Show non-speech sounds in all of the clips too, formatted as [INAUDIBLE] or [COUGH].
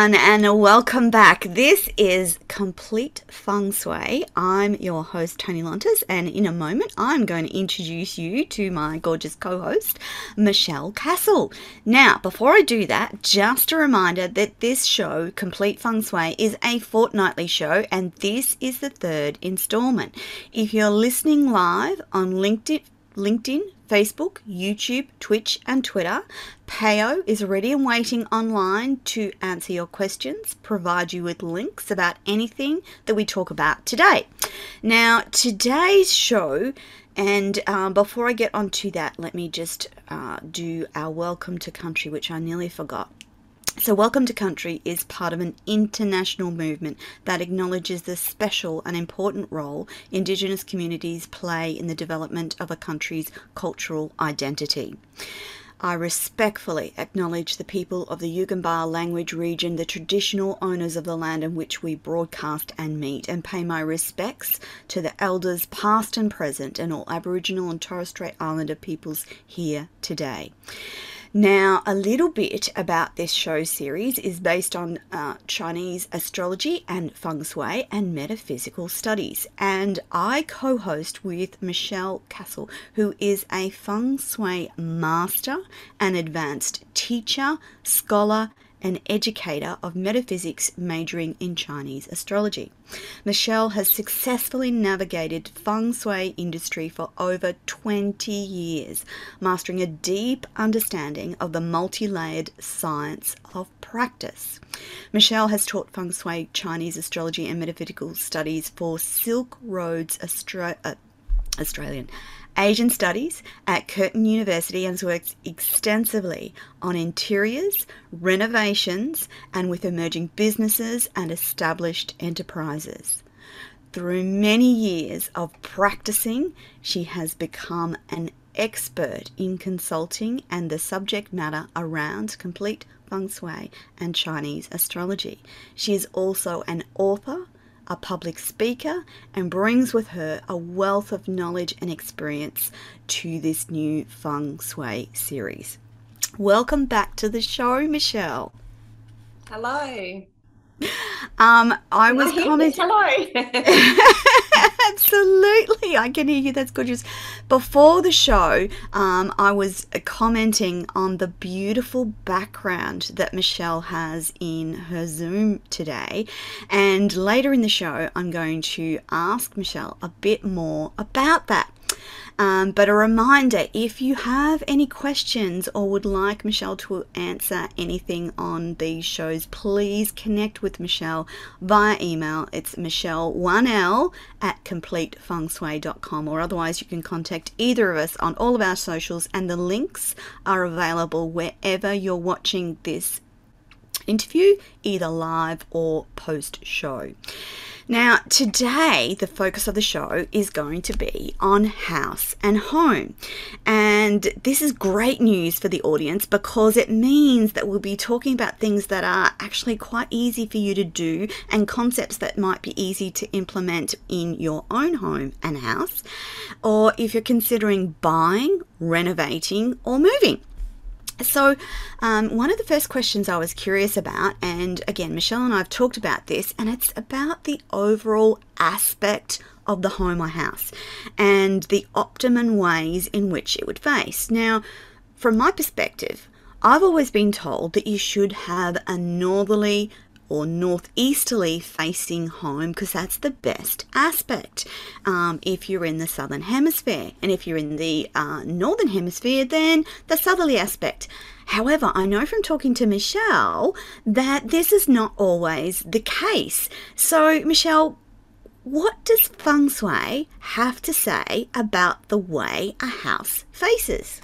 everyone, and welcome back. This is Complete Feng Shui. I'm your host, Tony Lontis, and in a moment, I'm going to introduce you to my gorgeous co host, Michelle Castle. Now, before I do that, just a reminder that this show, Complete Feng Shui, is a fortnightly show, and this is the third installment. If you're listening live on LinkedIn, LinkedIn, Facebook, YouTube, Twitch, and Twitter. Payo is ready and waiting online to answer your questions, provide you with links about anything that we talk about today. Now, today's show, and um, before I get onto that, let me just uh, do our welcome to country, which I nearly forgot. So, Welcome to Country is part of an international movement that acknowledges the special and important role Indigenous communities play in the development of a country's cultural identity. I respectfully acknowledge the people of the Yugambeh language region, the traditional owners of the land in which we broadcast and meet, and pay my respects to the elders past and present and all Aboriginal and Torres Strait Islander peoples here today. Now, a little bit about this show series is based on uh, Chinese astrology and feng shui and metaphysical studies. And I co host with Michelle Castle, who is a feng shui master an advanced teacher, scholar, an educator of metaphysics majoring in Chinese astrology. Michelle has successfully navigated feng shui industry for over 20 years, mastering a deep understanding of the multi-layered science of practice. Michelle has taught feng shui, Chinese astrology and metaphysical studies for Silk Roads uh, Australian Asian Studies at Curtin University and has worked extensively on interiors, renovations, and with emerging businesses and established enterprises. Through many years of practicing, she has become an expert in consulting and the subject matter around complete feng shui and Chinese astrology. She is also an author a public speaker, and brings with her a wealth of knowledge and experience to this new Feng Shui series. Welcome back to the show, Michelle. Hello. Um, I was commenting. Hello. [LAUGHS] Absolutely, I can hear you. That's gorgeous. Before the show, um, I was commenting on the beautiful background that Michelle has in her Zoom today, and later in the show, I'm going to ask Michelle a bit more about that. Um, but a reminder if you have any questions or would like Michelle to answer anything on these shows, please connect with Michelle via email. It's Michelle1L at completefengshui.com, or otherwise, you can contact either of us on all of our socials, and the links are available wherever you're watching this interview, either live or post show. Now, today, the focus of the show is going to be on house and home. And this is great news for the audience because it means that we'll be talking about things that are actually quite easy for you to do and concepts that might be easy to implement in your own home and house, or if you're considering buying, renovating, or moving. So, um, one of the first questions I was curious about, and again, Michelle and I have talked about this, and it's about the overall aspect of the home or house and the optimum ways in which it would face. Now, from my perspective, I've always been told that you should have a northerly or northeasterly facing home because that's the best aspect um, if you're in the southern hemisphere. And if you're in the uh, northern hemisphere, then the southerly aspect. However, I know from talking to Michelle that this is not always the case. So, Michelle, what does feng shui have to say about the way a house faces?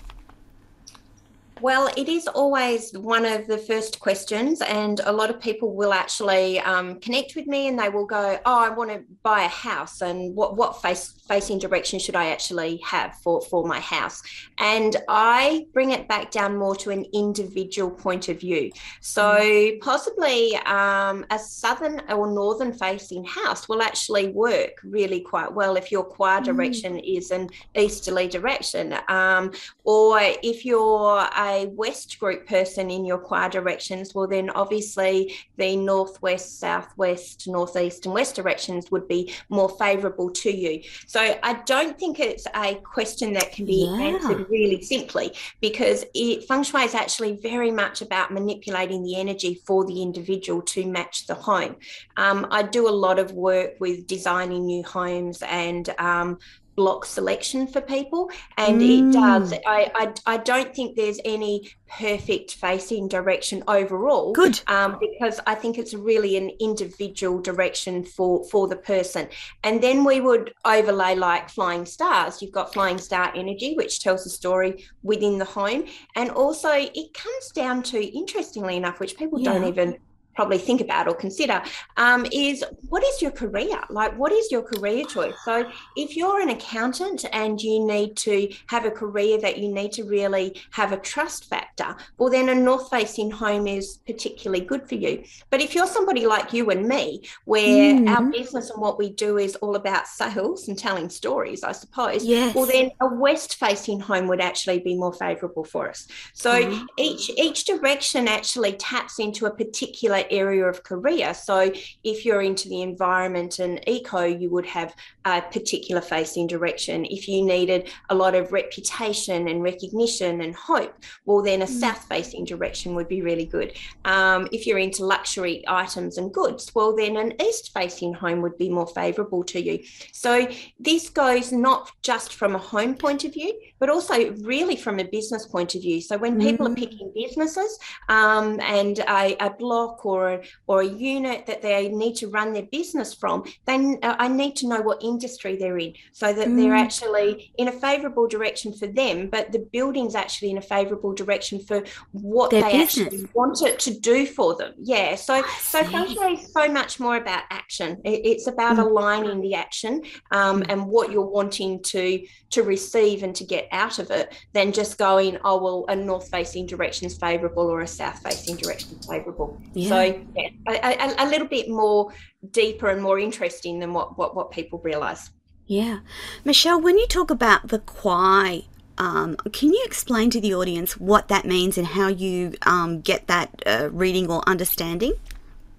Well, it is always one of the first questions, and a lot of people will actually um, connect with me and they will go, "Oh, I want to buy a house, and what what face facing direction should I actually have for for my house?" And I bring it back down more to an individual point of view. So mm. possibly um, a southern or northern facing house will actually work really quite well if your qua mm. direction is an easterly direction, um, or if your uh, a West group person in your kua directions, well, then obviously the northwest, southwest, northeast, and west directions would be more favourable to you. So I don't think it's a question that can be yeah. answered really simply because it, feng shui is actually very much about manipulating the energy for the individual to match the home. Um, I do a lot of work with designing new homes and um, block selection for people and mm. it does I, I, I don't think there's any perfect facing direction overall good um, because i think it's really an individual direction for for the person and then we would overlay like flying stars you've got flying star energy which tells a story within the home and also it comes down to interestingly enough which people yeah. don't even probably think about or consider um, is what is your career like what is your career choice so if you're an accountant and you need to have a career that you need to really have a trust factor well then a north facing home is particularly good for you but if you're somebody like you and me where mm. our business and what we do is all about sales and telling stories i suppose yes. well then a west facing home would actually be more favorable for us so mm. each each direction actually taps into a particular area of career. So if you're into the environment and eco, you would have a particular facing direction. If you needed a lot of reputation and recognition and hope, well, then a mm. south facing direction would be really good. Um, if you're into luxury items and goods, well, then an east facing home would be more favorable to you. So this goes not just from a home point of view, but also really from a business point of view. So when people mm. are picking businesses um, and a, a block or or a, or a unit that they need to run their business from, then uh, I need to know what industry they're in so that mm. they're actually in a favorable direction for them, but the building's actually in a favorable direction for what their they business. actually want it to do for them. Yeah. So, so is so much more about action. It, it's about mm. aligning the action um, mm. and what you're wanting to to receive and to get out of it than just going, oh well, a north facing direction is favorable or a south facing direction is favorable. Yeah. So yeah, a, a, a, little bit more deeper and more interesting than what what, what people realize. Yeah, Michelle, when you talk about the kwai. Um, can you explain to the audience what that means and how you um, get that uh, reading or understanding?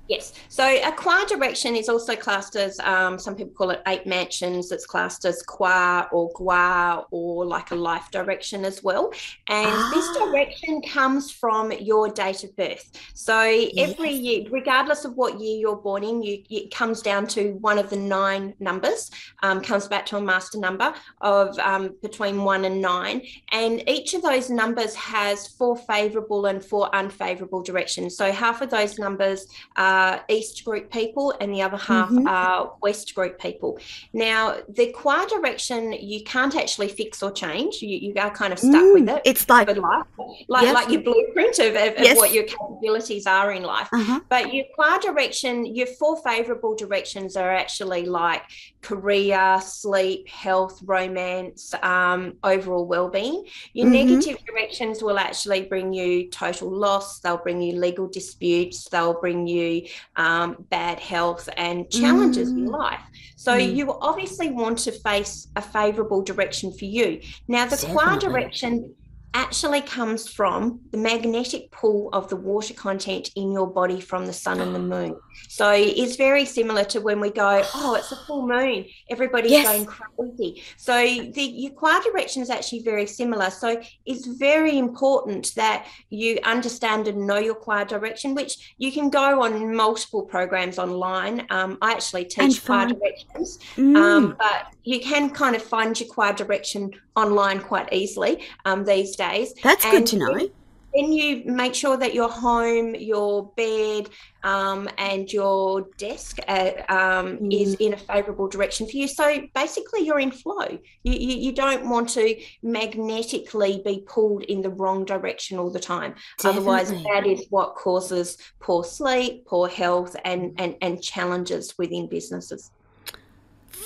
Yes. So a kua direction is also classed as, um, some people call it eight mansions. It's classed as kua or gua or like a life direction as well. And ah. this direction comes from your date of birth. So yes. every year, regardless of what year you're born in, you, it comes down to one of the nine numbers, um, comes back to a master number of um, between one and nine. And each of those numbers has four favorable and four unfavorable directions. So half of those numbers are are East group people and the other half mm-hmm. are West group people. Now, the kua direction you can't actually fix or change. You, you are kind of stuck mm, with it. It's like life, like, yes. like your blueprint of, of, yes. of, what your capabilities are in life. Uh-huh. But your kua direction, your four favorable directions are actually like career, sleep, health, romance, um, overall well-being. Your mm-hmm. negative directions will actually bring you total loss. They'll bring you legal disputes. They'll bring you um, bad health and challenges mm. in life. So mm. you obviously want to face a favourable direction for you. Now, the Definitely. direction actually comes from the magnetic pull of the water content in your body from the sun and the [GASPS] moon. So it's very similar to when we go, oh, it's a [GASPS] full moon, everybody's yes. going crazy. So the your kua direction is actually very similar. So it's very important that you understand and know your kua direction, which you can go on multiple programs online. Um, I actually teach kua directions, um, mm. um, but you can kind of find your kua direction online quite easily um, these days. That's and good to know. Then you make sure that your home, your bed, um, and your desk uh, um, mm. is in a favourable direction for you. So basically, you're in flow. You, you, you, don't want to magnetically be pulled in the wrong direction all the time. Definitely. Otherwise, that is what causes poor sleep, poor health, and, and, and challenges within businesses.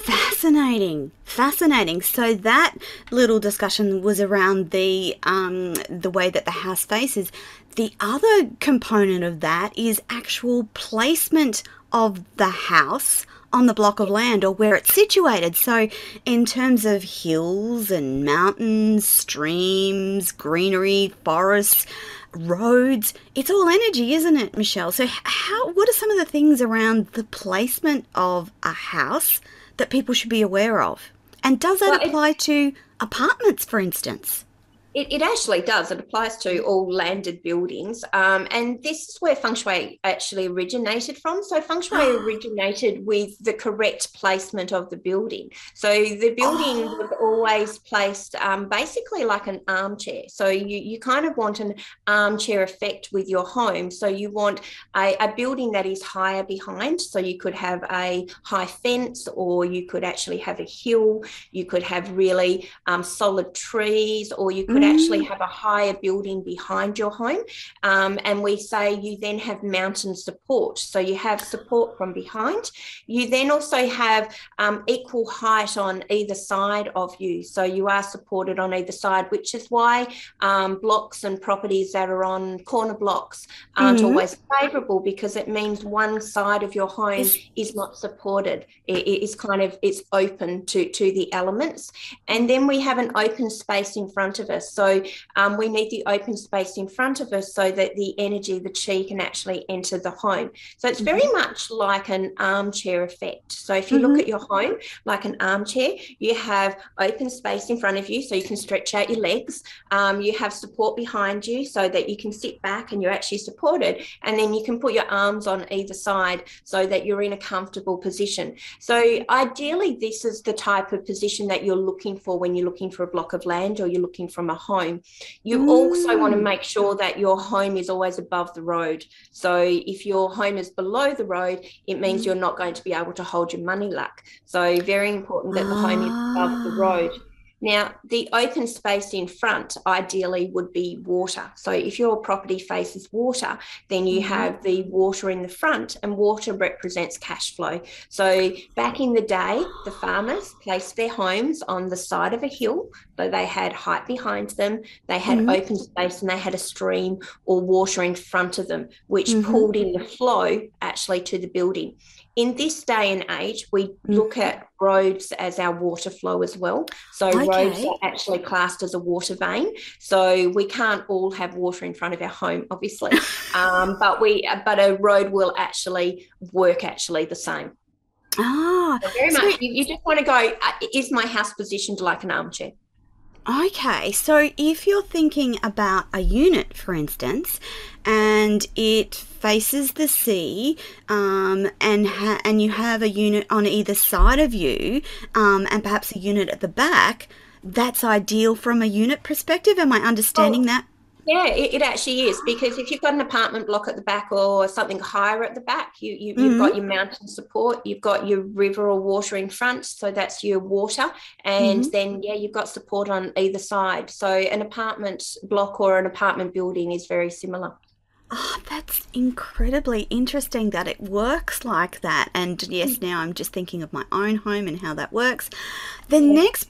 Fascinating, fascinating. So that little discussion was around the um, the way that the house faces. The other component of that is actual placement of the house on the block of land or where it's situated. So, in terms of hills and mountains, streams, greenery, forests, roads, it's all energy, isn't it, Michelle? So, how what are some of the things around the placement of a house that people should be aware of? And does that well, apply to apartments, for instance? It, it actually does. It applies to all landed buildings. Um, and this is where feng shui actually originated from. So, feng shui originated with the correct placement of the building. So, the building oh. was always placed um, basically like an armchair. So, you, you kind of want an armchair effect with your home. So, you want a, a building that is higher behind. So, you could have a high fence, or you could actually have a hill. You could have really um, solid trees, or you could actually mm. have a higher building behind your home. Um, and we say you then have mountain support. So you have support from behind. You then also have um, equal height on either side of you. So you are supported on either side, which is why um, blocks and properties that are on corner blocks aren't mm-hmm. always favourable because it means one side of your home it's- is not supported. It is kind of it's open to to the elements, and then we have an open space in front of us. So um, we need the open space in front of us so that the energy, the chi can actually enter the home. So it's very mm-hmm. much like an armchair effect. So if you mm-hmm. look at your home like an armchair, you have open space in front of you so you can stretch out your legs. Um, you have support behind you so that you can sit back and you're actually supported. And then you can put your arms on either side so that you're in a comfortable position. So ideally, this is the type of position that you're looking for when you're looking for a block of land or you're looking from a home. You mm. also want to make sure that your home is always above the road. So if your home is below the road, it means mm. you're not going to be able to hold your money luck. So very important that the ah. home is above the road. Now, the open space in front ideally would be water. So, if your property faces water, then you mm-hmm. have the water in the front, and water represents cash flow. So, back in the day, the farmers placed their homes on the side of a hill. So, they had height behind them, they had mm-hmm. open space, and they had a stream or water in front of them, which mm-hmm. pulled in the flow actually to the building in this day and age, we mm. look at roads as our water flow as well. So okay. roads are actually classed as a water vein. So we can't all have water in front of our home, obviously, [LAUGHS] um, but we but a road will actually work actually the same. Ah, so very so much. You, you just want to go. Uh, is my house positioned like an armchair? Okay, so if you're thinking about a unit, for instance, and it faces the sea, um, and ha- and you have a unit on either side of you, um, and perhaps a unit at the back, that's ideal from a unit perspective. Am I understanding oh, that yeah, it, it, actually is because if you've got an apartment block at the back or something higher at the back, you, you have mm-hmm. got your mountain support, you've got your river or water in front, so that's your water, and mm-hmm. then yeah, you've got support on either side. So an apartment block or an apartment building is very similar. Oh, that's incredibly interesting that it works like that. And yes, mm. now I'm just thinking of my own home and how that works. The yeah. next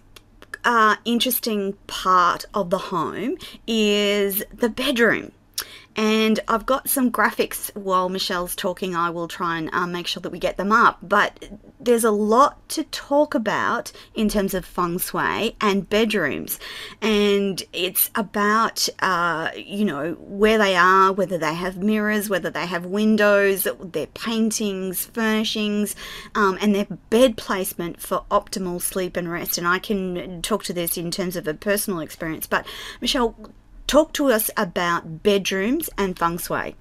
uh, interesting part of the home is the bedroom. And I've got some graphics while Michelle's talking. I will try and um, make sure that we get them up. But there's a lot to talk about in terms of feng shui and bedrooms. And it's about, uh, you know, where they are, whether they have mirrors, whether they have windows, their paintings, furnishings, um, and their bed placement for optimal sleep and rest. And I can talk to this in terms of a personal experience. But Michelle, Talk to us about bedrooms and feng shui.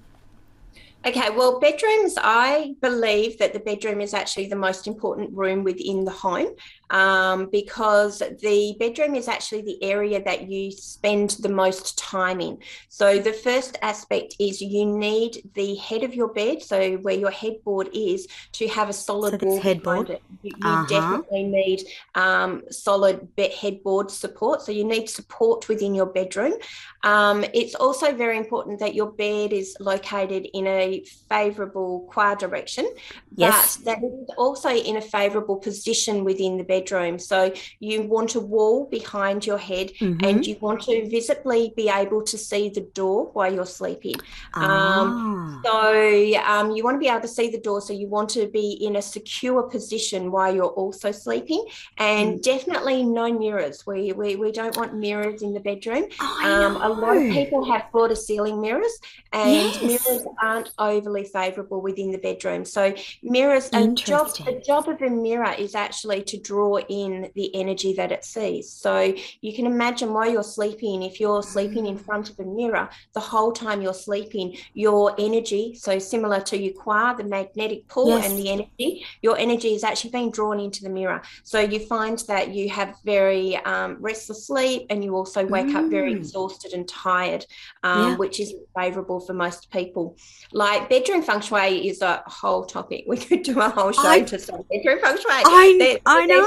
Okay, well, bedrooms, I believe that the bedroom is actually the most important room within the home um, because the bedroom is actually the area that you spend the most time in. So, the first aspect is you need the head of your bed, so where your headboard is, to have a solid so wall headboard. It. You, you uh-huh. definitely need um, solid headboard support. So, you need support within your bedroom. Um, it's also very important that your bed is located in a favourable qua direction, yes. but that it is also in a favourable position within the bed bedroom. So you want a wall behind your head mm-hmm. and you want to visibly be able to see the door while you're sleeping. Um, ah. Um, so um, you want to be able to see the door. So you want to be in a secure position while you're also sleeping and mm. definitely no mirrors. We, we, we don't want mirrors in the bedroom. Oh, um, a lot of people have floor to ceiling mirrors and yes. mirrors aren't overly favorable within the bedroom. So mirrors, a job, the job of a mirror is actually to draw in the energy that it sees. So you can imagine while you're sleeping, if you're sleeping in front of a mirror, the whole time you're sleeping, your energy, so similar to your qua, the magnetic pull yes. and the energy, your energy is actually being drawn into the mirror. So you find that you have very um, restless sleep and you also wake mm. up very mm. exhausted and tired, um, yeah. which isn't favorable for most people. Like bedroom feng shui is a whole topic. [LAUGHS] We could do a whole show I, to say bedroom feng shui. I, there, I know.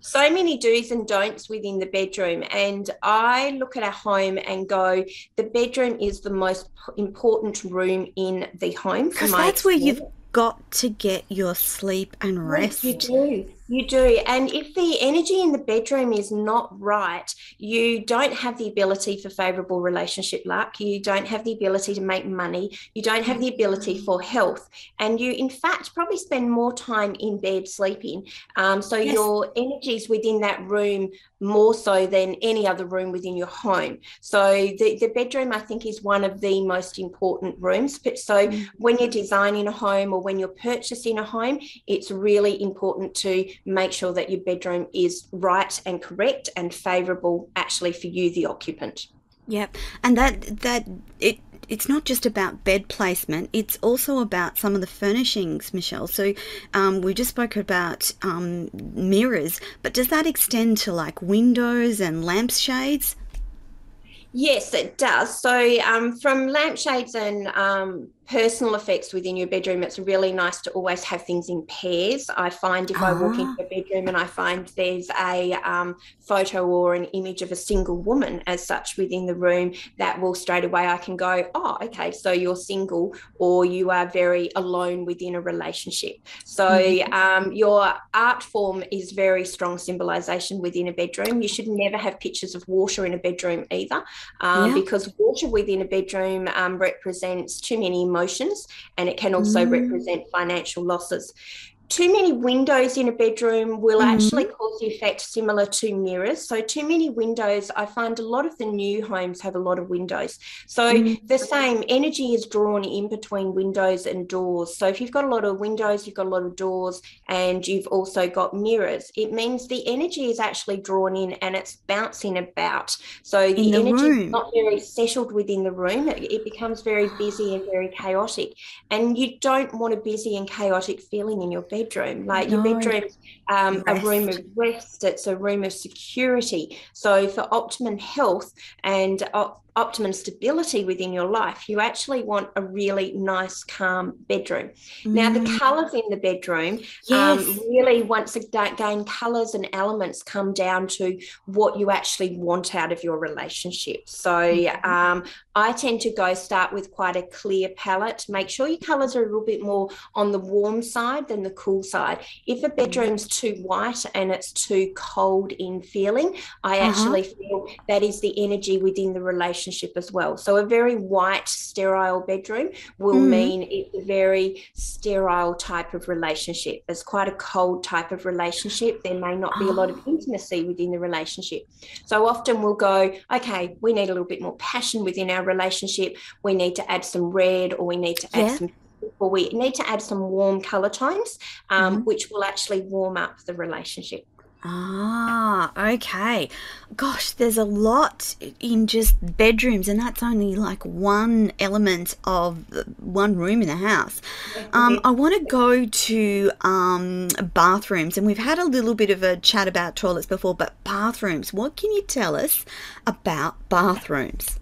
So many do's and don'ts within the bedroom. And I look at a home and go, the bedroom is the most important room in the home. Because that's experience. where you've got to get your sleep and rest. Yes, you do. You do. And if the energy in the bedroom is not right, you don't have the ability for favorable relationship luck. You don't have the ability to make money. You don't have the ability for health. And you, in fact, probably spend more time in bed sleeping. Um, so yes. your energies within that room more so than any other room within your home. So the, the bedroom, I think, is one of the most important rooms. So mm. when you're designing a home or when you're purchasing a home, it's really important to make sure that your bedroom is right and correct and favorable actually for you, the occupant. Yep. And that, that, it, it's not just about bed placement, it's also about some of the furnishings, Michelle. So um, we just spoke about um, mirrors, but does that extend to like windows and lampshades? Yes, it does. So, um, from lampshades and um, personal effects within your bedroom, it's really nice to always have things in pairs. I find if. I walk into ah. a bedroom and I find there's a um, photo or an image of a single woman as such within the room, that will straight away I can go, oh, okay, so you're single or you are very alone within a relationship. So mm-hmm. um, your art form is very strong symbolization within a bedroom. You should never have pictures of water in a bedroom either, um, yeah. because water within a bedroom um, represents too many emotions and it can also mm. represent financial losses too many windows in a bedroom will mm-hmm. actually cause the effect similar to mirrors. So, too many windows, I find a lot of the new homes have a lot of windows. So, mm-hmm. the same energy is drawn in between windows and doors. So, if you've got a lot of windows, you've got a lot of doors, and you've also got mirrors, it means the energy is actually drawn in and it's bouncing about. So, the, the energy is not very settled within the room. It, it becomes very busy and very chaotic. And you don't want a busy and chaotic feeling in your bedroom. Like no. your bedroom, um, a room of rest. It's a room of security. So for optimum health and optimum stability within your life, you actually want a really nice, calm bedroom. Mm. Now, the mm. colours in the bedroom, um, yes. um, really, once again, colours and elements come down to what you actually want out of your relationship. So, mm-hmm. um, I tend to go start with quite a clear palette. Make sure your colours are a little bit more on the warm side than the cool side. If a mm. bedroom's too white and it's too cold in feeling, I uh-huh. actually feel that is the energy within the relationship relationship as well. So a very white, sterile bedroom will mm. mean it's a very sterile type of relationship. It's quite a cold type of relationship. There may not be a lot of [GASPS] intimacy within the relationship. So often we'll go, okay, we need a little bit more passion within our relationship. We need to add some red or we need to add yeah. some or we need to add some warm color tones, um, mm-hmm. which will actually warm up the relationship. Ah, okay. Gosh, there's a lot in just bedrooms, and that's only like one element of one room in the house. [LAUGHS] Um, I want to go to um, bathrooms, and we've had a little bit of a chat about toilets before, but bathrooms. What can you tell us about bathrooms?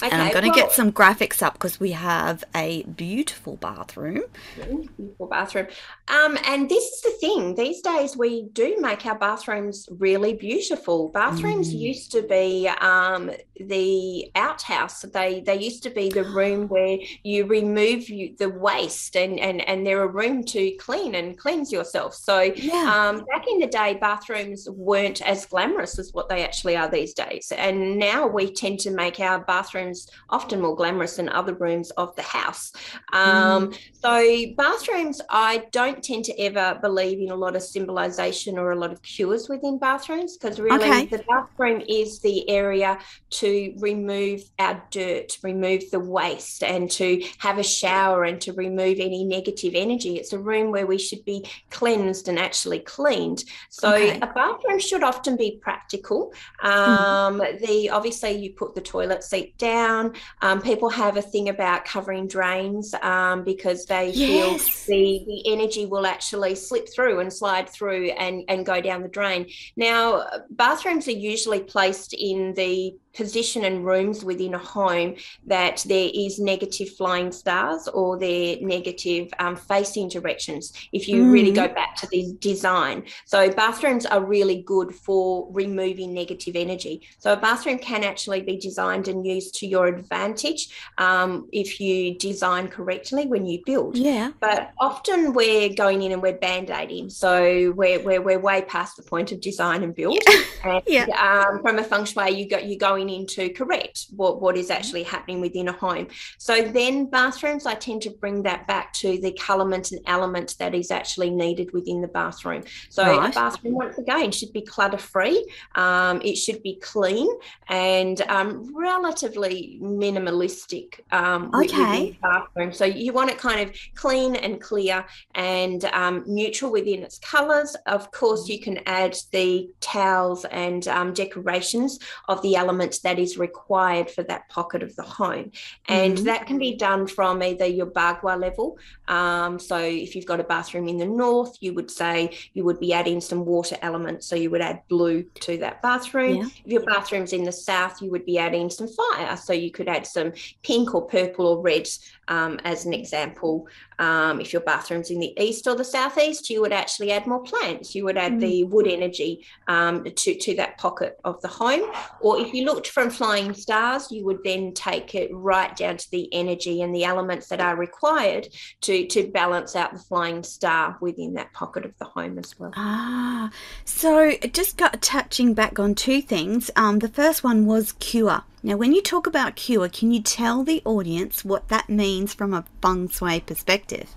Okay, and I'm going to well, get some graphics up because we have a beautiful bathroom. Beautiful bathroom. Um, and this is the thing these days, we do make our bathrooms really beautiful. Bathrooms mm. used to be um, the outhouse, they, they used to be the room [GASPS] where you remove you, the waste and, and, and they're a room to clean and cleanse yourself. So, yeah. um, back in the day, bathrooms weren't as glamorous as what they actually are these days. And now we tend to make our bathrooms often more glamorous than other rooms of the house. Um, mm. So, bathrooms, I don't tend to ever believe in a lot of symbolization or a lot of cures within bathrooms because really okay. the bathroom is the area to remove our dirt, remove the waste, and to have a shower and to remove any negative energy. It's a room where we should be cleansed and actually cleaned. So, okay. a bathroom should often be practical. Mm. Um, mm. The obviously you put the toilet seat down down. Um, people have a thing about covering drains um, because they yes. feel the, the energy will actually slip through and slide through and, and go down the drain. Now, bathrooms are usually placed in the position and rooms within a home that there is negative flying stars or they're negative um, facing directions if you mm. really go back to the design. So bathrooms are really good for removing negative energy. So a bathroom can actually be designed and used to your advantage um, if you design correctly when you build. Yeah. But often we're going in and we're band-aiding. So we're, we're, we're way past the point of design and build. [LAUGHS] And, yeah. Um, from a feng shui you go you go in going into correct what, what is mm-hmm. actually happening within a home. So then bathrooms, I tend to bring that back to the colourment and element that is actually needed within the bathroom. So right. a bathroom, once again, should be clutter free. Um, it should be clean and um, relatively minimalistic um, okay. bathroom. So you want it kind of clean and clear and um, neutral within its colours. Of course, mm-hmm. you can add the towels and um, decorations of the elements that is required for that pocket of the home. And mm-hmm. that can be done from either your bagua level. Um, so if you've got a bathroom in the north, you would say you would be adding some water elements. So you would add blue to that bathroom. Yeah. If your bathroom's in the south, you would be adding some fire. So you could add some pink or purple or red um, as an example. Um, if your bathroom's in the east or the southeast, you would actually add more plants. You would add mm. the wood energy um, to, to that pocket of the home. Or if you looked from flying stars, you would then take it right down to the energy and the elements that are required to, to balance out the flying star within that pocket of the home as well. Ah, so just got touching back on two things. Um, the first one was cure. Now, when you talk about cure, can you tell the audience what that means from a feng shui perspective?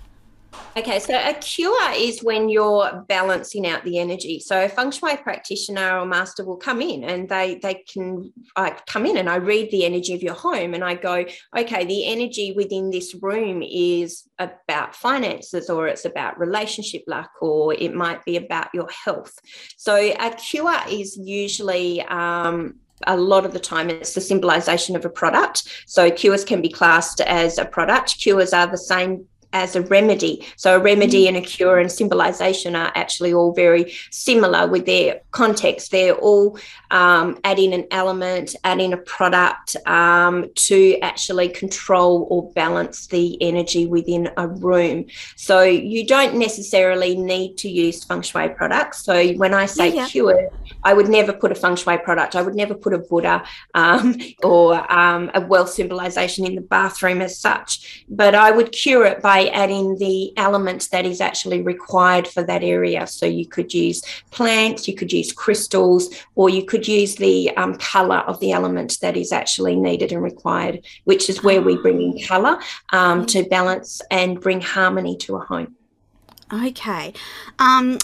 Okay, so a cure is when you're balancing out the energy. So a feng shui practitioner or master will come in and they they can I come in and I read the energy of your home and I go, okay, the energy within this room is about finances or it's about relationship luck or it might be about your health. So a cure is usually um, a lot of the time it's the symbolization of a product. So cures can be classed as a product. Cures are the same as a remedy. So, a remedy mm. and a cure and symbolization are actually all very similar with their context. They're all um, adding an element, adding a product um, to actually control or balance the energy within a room. So, you don't necessarily need to use feng shui products. So, when I say yeah, yeah. cure, I would never put a feng shui product, I would never put a Buddha um, or um, a wealth symbolization in the bathroom as such, but I would cure it by adding the element that is actually required for that area. So you could use plants, you could use crystals, or you could use the um, color of the element that is actually needed and required, which is where we bring in color um, to balance and bring harmony to a home. Okay. Um,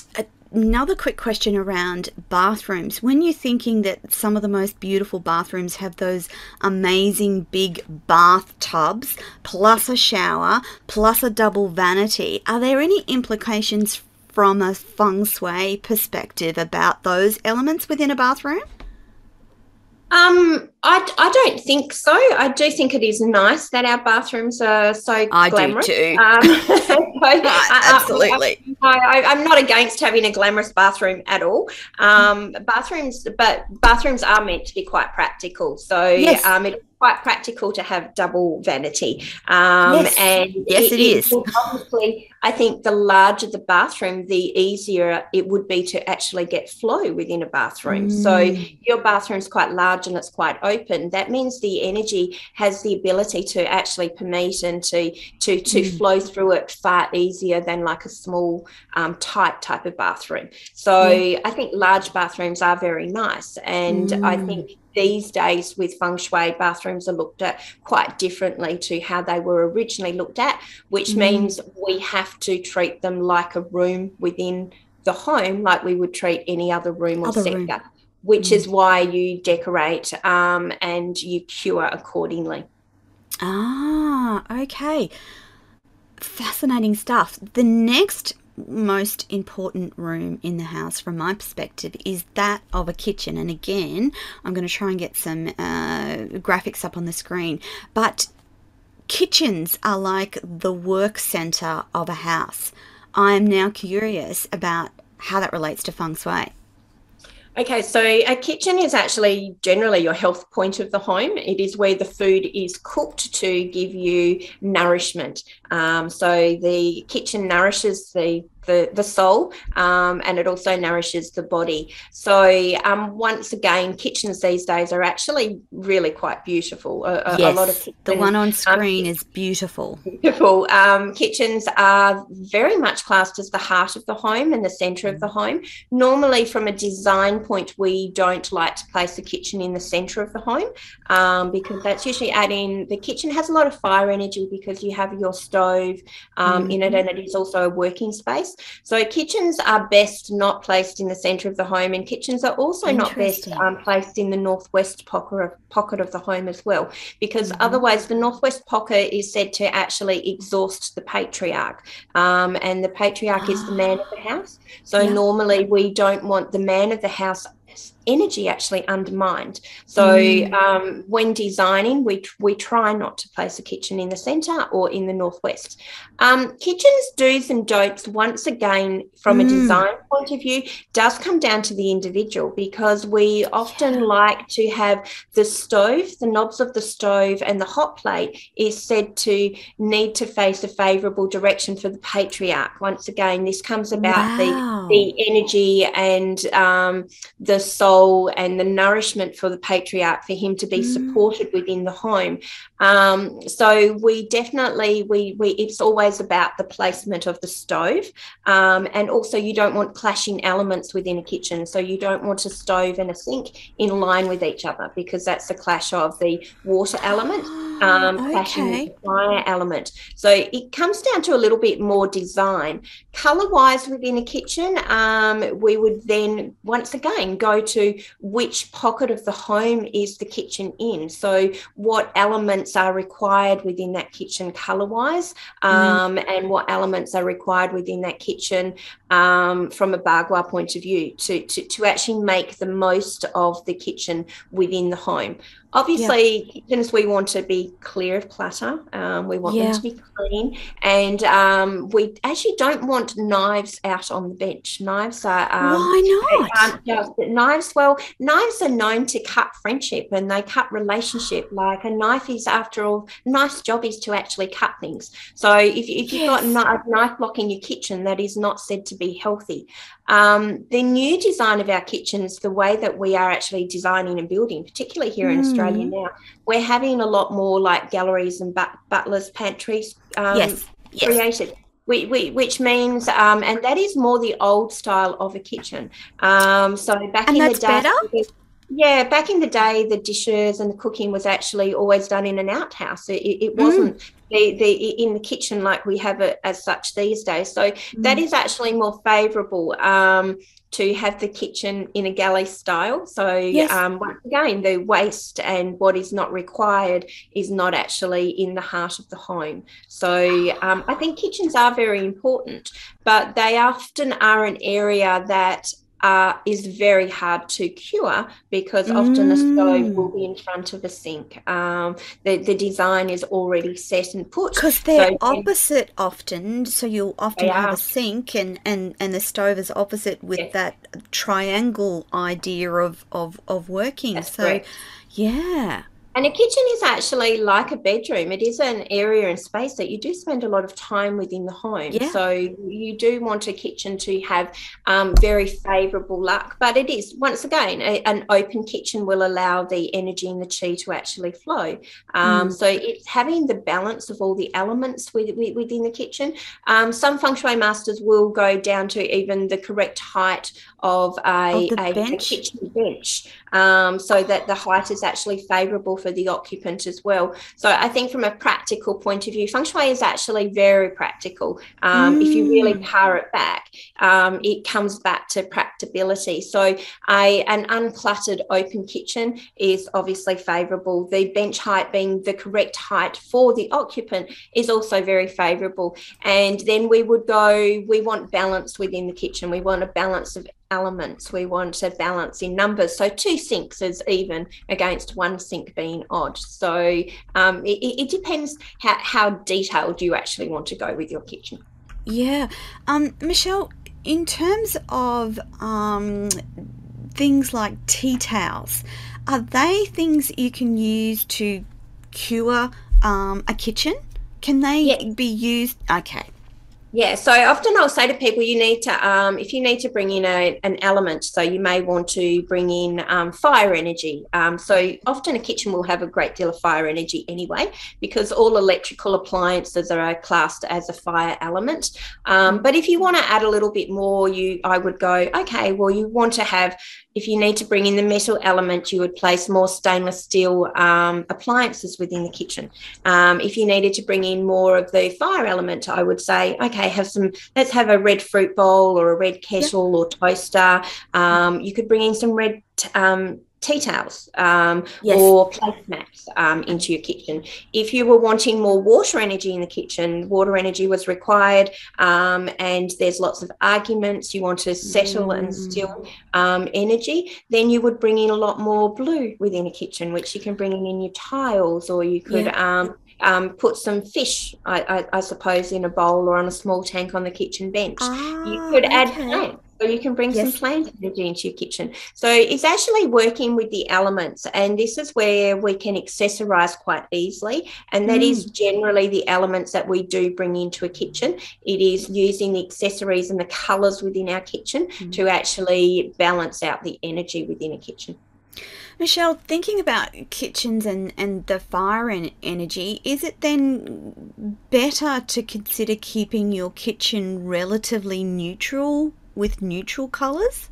another quick question around bathrooms. When you're thinking that some of the most beautiful bathrooms have those amazing big bathtubs, plus a shower, plus a double vanity, are there any implications from a feng shui perspective about those elements within a bathroom? Um, I, I don't think so. I do think it is nice that our bathrooms are so I glamorous. do too. Um, [LAUGHS] so, [LAUGHS] Absolutely. I, am not against having a glamorous bathroom at all. Um, bathrooms, but bathrooms are meant to be quite practical. So Yes. um, it's quite practical to have double vanity. Um, Yes. And Yes, it is. would Obviously, I think the larger the bathroom, the easier it would be to actually get flow within a bathroom. So Mm. your bathroom's quite large and it's quite open. That means the energy has the ability to actually permeate and to to to Mm. flow through it far easier than like a small um, tight type of bathroom. So I think large bathrooms are very nice, and I Mm. think these days with feng shui bathrooms are looked at quite differently to how they were originally looked at which Mm. means we have to treat them like a room within the home like we would treat any other room or Other sector room. which Mm. is why you decorate um, and you cure accordingly Ah, okay. Fascinating stuff. The next most important room in the house, from my perspective, is that of a kitchen. And again, I'm going to try and get some uh, graphics up on the screen. But kitchens are like the work center of a house. I'm now curious about how that relates to feng shui. Okay, so a kitchen is actually generally your health point of the home. It is where the food is cooked to give you nourishment. Um, so the kitchen nourishes the the, the soul um, and it also nourishes the body. So um, once again, kitchens these days are actually really quite beautiful. A, a- a lot of kitchens, the one on screen [LAUGHS] is beautiful. beautiful. Um, kitchens are very much classed as the heart of the home and the centre of the home. Normally, from a design point, we don't like to place the kitchen in the centre of the home um, because that's usually adding. The kitchen has a lot of fire energy because you have your stove um, in it, and it is also a working space. So kitchens are best not placed in the centre of the home, and kitchens are also not best um, placed in the northwest pocket of, pocket of the home as well because Mhm. otherwise the northwest pocket is said to actually exhaust the patriarch um, and the patriarch is the man of the house so Yeah. normally we don't want the man of the house energy actually undermined so Mm. um, when designing we we try not to place a kitchen in the center or in the northwest um, kitchens do's and don'ts once again from a Mm. design point of view does come down to the individual because we often like to have the stove, the knobs of the stove, and the hot plate is said to need to face a favourable direction for the patriarch. Once again, this comes about Wow. the the energy and um, the soul and the nourishment for the patriarch for him to be Mm. supported within the home. Um, so we definitely we we it's always about the placement of the stove, um, and also you don't want clashing elements within a kitchen. So you don't want a stove and a sink in line with each other because that's the clash of the water element [GASPS] um, clashing with the fire element. So it comes down to a little bit more design. Color wise within a kitchen, um, we would then once again go to which pocket of the home is the kitchen in. So what elements are required within that kitchen color wise, um, and what elements are required within that kitchen um, from a Bagua point of view to, to, to actually make the most of the kitchen within the home. Obviously, kitchens we want to be clear of clutter. Um, we want Yeah. them to be clean, and um, we actually don't want knives out on the bench. Knives are um, Why not? just knives. Well, knives are known to cut friendship and they cut relationship. Like a knife is, after all, nice job is to actually cut things. So if, if you've got a knife block in your kitchen, that is not said to be healthy. Um, the new design of our kitchens, the way that we are actually designing and building, particularly here in Australia Mm. now, we're having a lot more like galleries and but- butlers' pantries um, yes. Yes. created. We, we, which means, um, and that is more the old style of a kitchen. Um, so back And in the day, better? yeah, back in the day, the dishes and the cooking was actually always done in an outhouse. It, it, it Mm. The, the in the kitchen like we have it as such these days. So that Mm. is actually more favourable um, to have the kitchen in a galley style. So Yes. um, once again, the waste and what is not required is not actually in the heart of the home. So um, I think kitchens are very important, but they often are an area that uh, is very hard to cure because often mm. a stove will be in front of a sink. Um, the, the design is already set and put. Because they're so opposite often. So you'll often have are. a sink and, and, and the stove is opposite with yes. that triangle idea of, of, of working. That's so, correct. yeah. And a kitchen is actually like a bedroom. It is an area and space that you do spend a lot of time within the home. Yeah. So you do want a kitchen to have um, very favourable luck. But it is, once again, a, an open kitchen will allow the energy and the chi to actually flow. Um, mm. So it's having the balance of all the elements with, with, within the kitchen. Um, some feng shui masters will go down to even the correct height of a, a, a, kitchen bench um, so that the height is actually favourable for the occupant as well. So I think from a practical point of view, feng shui is actually very practical. Um, mm. If you really mm. power it back, um, it comes back to practicability. So a, an uncluttered open kitchen is obviously favourable. The bench height being the correct height for the occupant is also very favourable. And then we would go, we want balance within the kitchen. We want a balance of elements. We want a balance in numbers. So two sinks is even against one sink being odd. So um, it, it, depends how, how detailed you actually want to go with your kitchen. Yeah. Um, Michelle, in terms of um, things like tea towels, are they things you can use to cure um, a kitchen? Can they yeah. be used? Okay. Yeah, so often I'll say to people, you need to, um, if you need to bring in a, an element, so you may want to bring in um, fire energy. Um, so often a kitchen will have a great deal of fire energy anyway, because all electrical appliances are classed as a fire element. Um, but if you want to add a little bit more, you, I would go, okay, well, you want to have if you need to bring in the metal element, you would place more stainless steel um, appliances within the kitchen. Um, if you needed to bring in more of the fire element, I would say, okay, have some, let's have a red fruit bowl or a red kettle yep. or toaster. Um, you could bring in some red um, tea towels um, yes. or placemats um, into your kitchen. If you were wanting more water energy in the kitchen, water energy was required, um, and there's lots of arguments, you want to settle mm. and still um, energy, then you would bring in a lot more blue within a kitchen, which you can bring in in your tiles, or you could. Yeah. Um, um, put some fish, I, I, I, suppose, in a bowl or on a small tank on the kitchen bench. Ah, you could add okay. plants so you can bring yes. some plant energy into your kitchen. So it's actually working with the elements, and this is where we can accessorize quite easily. And that mm. is generally the elements that we do bring into a kitchen. It is using the accessories and the colors within our kitchen mm. to actually balance out the energy within a kitchen. Michelle, thinking about kitchens and, and the fire and energy, is it then better to consider keeping your kitchen relatively neutral with neutral colours?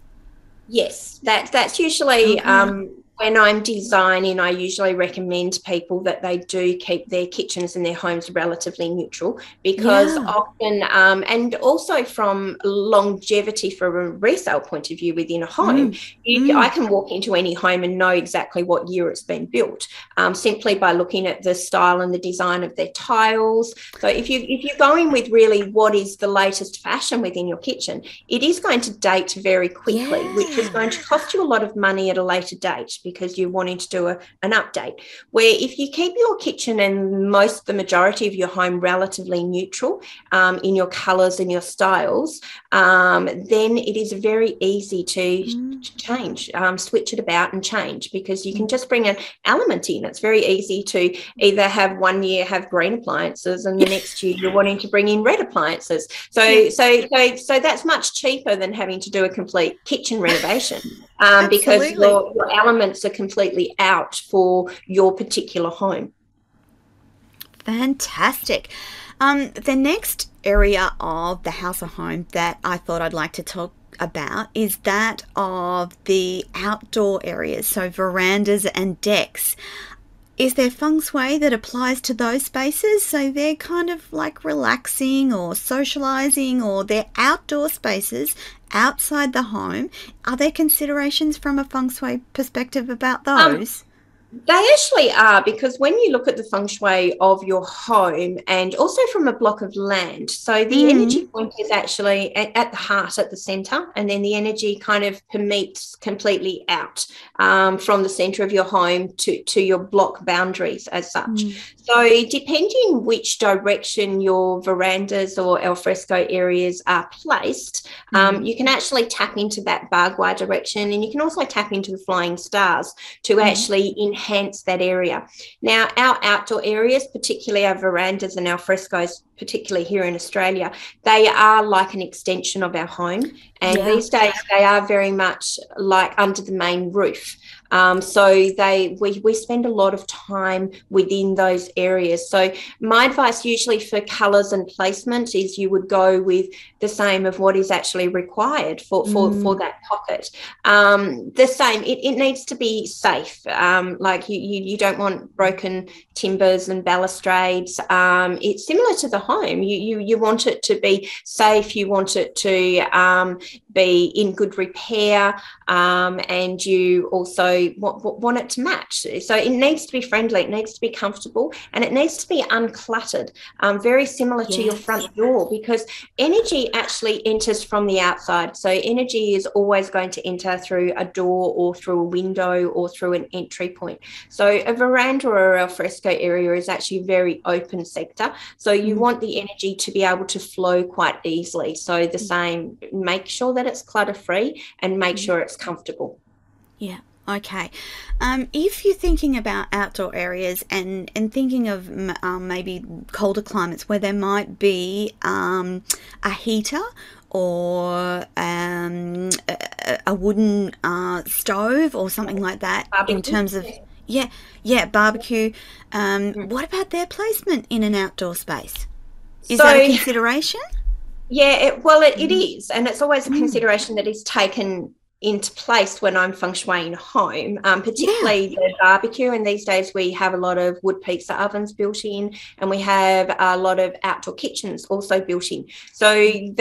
Yes, that that's usually um, when I'm designing, I usually recommend people that they do keep their kitchens and their homes relatively neutral because yeah. often, um, and also from longevity from a resale point of view within a home, mm. You, mm. I can walk into any home and know exactly what year it's been built um, simply by looking at the style and the design of their tiles. So if you if you're going with really what is the latest fashion within your kitchen, it is going to date very quickly, yeah. which is going to cost you a lot of money at a later date because you're wanting to do a, an update. Where if you keep your kitchen and most, the majority of your home relatively neutral um, in your colors and your styles, um, then it is very easy to, mm. to change, um, switch it about and change because you can just bring an element in. It's very easy to either have one year have green appliances and the next year you're wanting to bring in red appliances. So, so, so, so that's much cheaper than having to do a complete kitchen renovation um, because your, your elements are completely out for your particular home. Fantastic. Um, the next area of the house or home that I thought I'd like to talk about is that of the outdoor areas, so verandas and decks. Is there feng shui that applies to those spaces? So they're kind of like relaxing or socializing, or they're outdoor spaces outside the home. Are there considerations from a feng shui perspective about um, those? Um, They actually are because when you look at the feng shui of your home and also from a block of land, so the mm. energy point is actually at, at, the heart, at the center, and then the energy kind of permeates completely out um, from the center of your home to, to your block boundaries as such. Mm. So, depending which direction your verandas or alfresco areas are placed, mm. um, you can actually tap into that bagua direction and you can also tap into the flying stars to mm. actually enhance that area. Now, our outdoor areas, particularly our verandas and alfrescos, particularly here in Australia, they are like an extension of our home. And yeah. these days, they are very much like under the main roof. Um, so they we, we spend a lot of time within those areas. So my advice usually for colours and placement is you would go with the same of what is actually required for for, mm. for that pocket. Um, the same, it, it needs to be safe. Um, like you, you you don't want broken timbers and balustrades. Um, it's similar to the home. You, you, you want it to be safe, you want it to um, be in good repair, um, and you also want, want it to match. So it needs to be friendly, it needs to be comfortable, and it needs to be uncluttered, um, very similar yes. to your front door, because energy actually enters from the outside. So energy is always going to enter through a door or through a window or through an entry point. So a veranda or a fresco area is actually a very open sector. So you mm. want the energy to be able to flow quite easily. So the mm. same, make sure that it's clutter free and make mm. sure it's comfortable. Yeah. Okay. Um, if you're thinking about outdoor areas and, and thinking of um, maybe colder climates where there might be um, a heater or um, a, a, wooden uh, stove or something like that Barbecue. in terms of yeah, yeah, barbecue. Um, mm. What about their placement in an outdoor space? Is so, that a consideration? Yeah, it, well, it, it mm. and it's always a mm. consideration that is taken into place when I'm feng shuiing home, um, particularly yeah. the barbecue. And these days we have a lot of wood pizza ovens built in, and we have a lot of outdoor kitchens also built in. So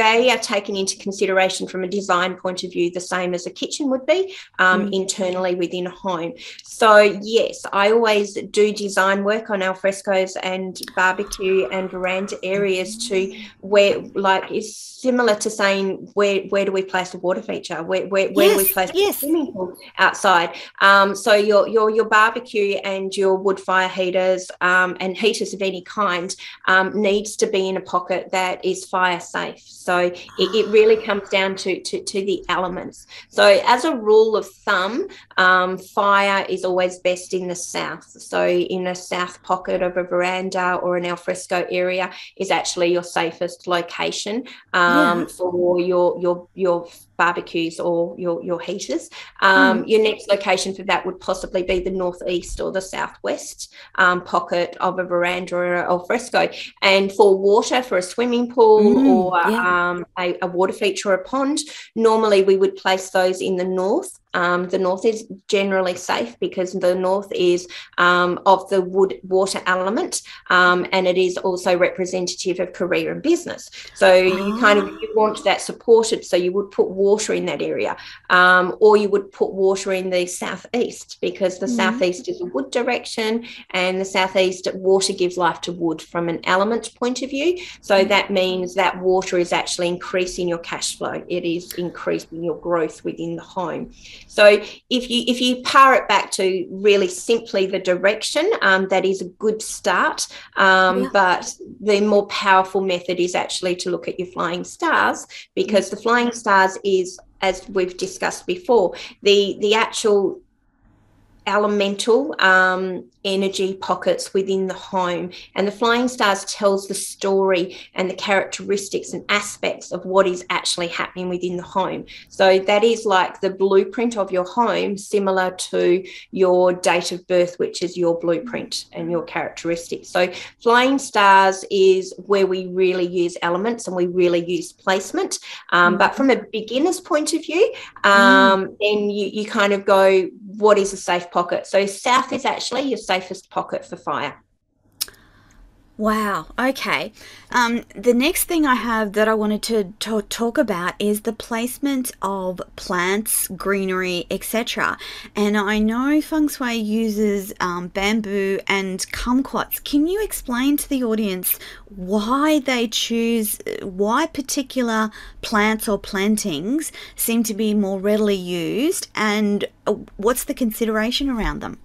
they are taken into consideration from a design point of view, the same as a kitchen would be um, mm. internally within a home. So yes, I always do design work on alfrescos and barbecue and veranda areas to where, like, it's similar to saying where where do we place a water feature? Where where, where yes, we place yes. swimming pool outside. Um, so your your your barbecue and your wood fire heaters um, and heaters of any kind um, needs to be in a pocket that is fire safe. So it, it really comes down to, to, to the elements. So as a rule of thumb, um, fire is always best in the south. So in a south pocket of a veranda or an alfresco area is actually your safest location um, yeah. for your your your barbecues or your, your heaters. Um, mm. Your next location for that would possibly be the northeast or the southwest um, pocket of a veranda or a fresco. And for water, for a swimming pool mm, or yeah. um, a, a water feature or a pond, normally we would place those in the north um, the north is generally safe because the north is um, of the wood water element um, and it is also representative of career and business. So oh. you kind of you want that supported. So you would put water in that area um, or you would put water in the southeast because the mm. southeast is a wood direction and the southeast water gives life to wood from an element point of view. So mm. that means that water is actually increasing your cash flow. It is increasing your growth within the home. So if you if you power it back to really simply the direction, um, that is a good start. Um, yeah. But the more powerful method is actually to look at your flying stars because the flying stars is as we've discussed before, the the actual elemental um, energy pockets within the home. And the Flying Stars tells the story and the characteristics and aspects of what is actually happening within the home. So that is like the blueprint of your home, similar to your date of birth, which is your blueprint and your characteristics. So Flying Stars is where we really use elements and we really use placement. Um. But from a beginner's point of view, um, mm. then you, you kind of go, what is a safe pocket? So south is actually your safe safest pocket for fire. Wow. Okay. Um, the next thing I have that I wanted to, talk about is the placement of plants, greenery, etc. And I know feng shui uses um, bamboo and kumquats. Can you explain to the audience why they choose, why particular plants or plantings seem to be more readily used, and uh, what's the consideration around them?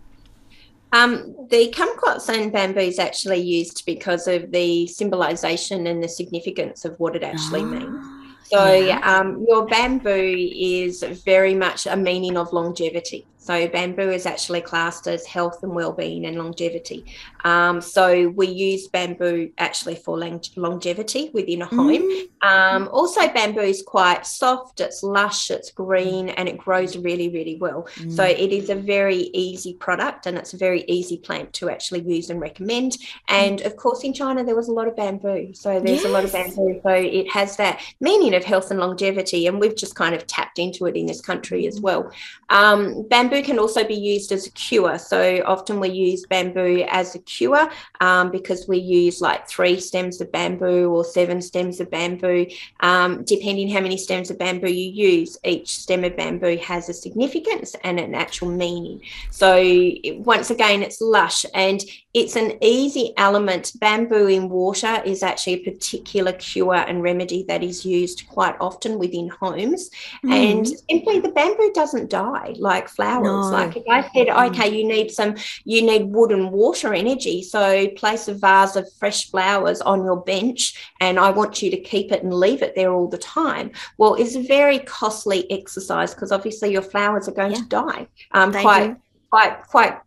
Um, the kumquats and bamboo is actually used because of the symbolization and the significance of what it actually oh. means. So yeah. um, your bamboo is very much a meaning of longevity. So bamboo is actually classed as health and well-being and longevity. Um, so we use bamboo actually for long- longevity within a home. Mm. Um, also, bamboo is quite soft, it's lush, it's green, and it grows really, really well. Mm. So it is a very easy product, and it's a very easy plant to actually use and recommend. And of course, in China there was a lot of bamboo, so there's yes. a lot of bamboo. So it has that meaning of health and longevity, and we've just kind of tapped into it in this country as well. Um, bamboo bamboo can also be used as a cure. So often we use bamboo as a cure um, because we use like three stems of bamboo or seven stems of bamboo. Um, depending how many stems of bamboo you use, each stem of bamboo has a significance and an actual meaning. So once again, it's lush and it's an easy element. Bamboo in water is actually a particular cure and remedy that is used quite often within homes. Mm. And simply the bamboo doesn't die like flowers. No. Like if I said, okay, you need some, you need wood and water energy. So place a vase of fresh flowers on your bench and I want you to keep it and leave it there all the time. Well, it's a very costly exercise because obviously your flowers are going yeah. to die um, quite, do. quite, quite